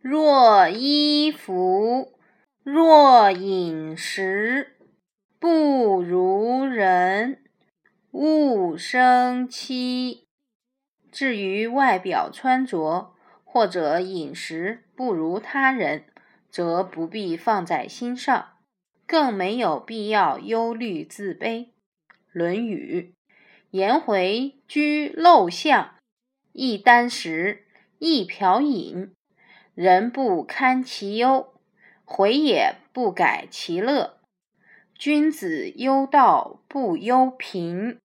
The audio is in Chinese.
若衣服，若饮食，不如人，勿生戚。至于外表穿着或者饮食不如他人，则不必放在心上，更没有必要忧虑自卑。《论语》：颜回居陋巷，一箪食，一瓢饮，人不堪其忧，回也不改其乐。君子忧道不忧贫。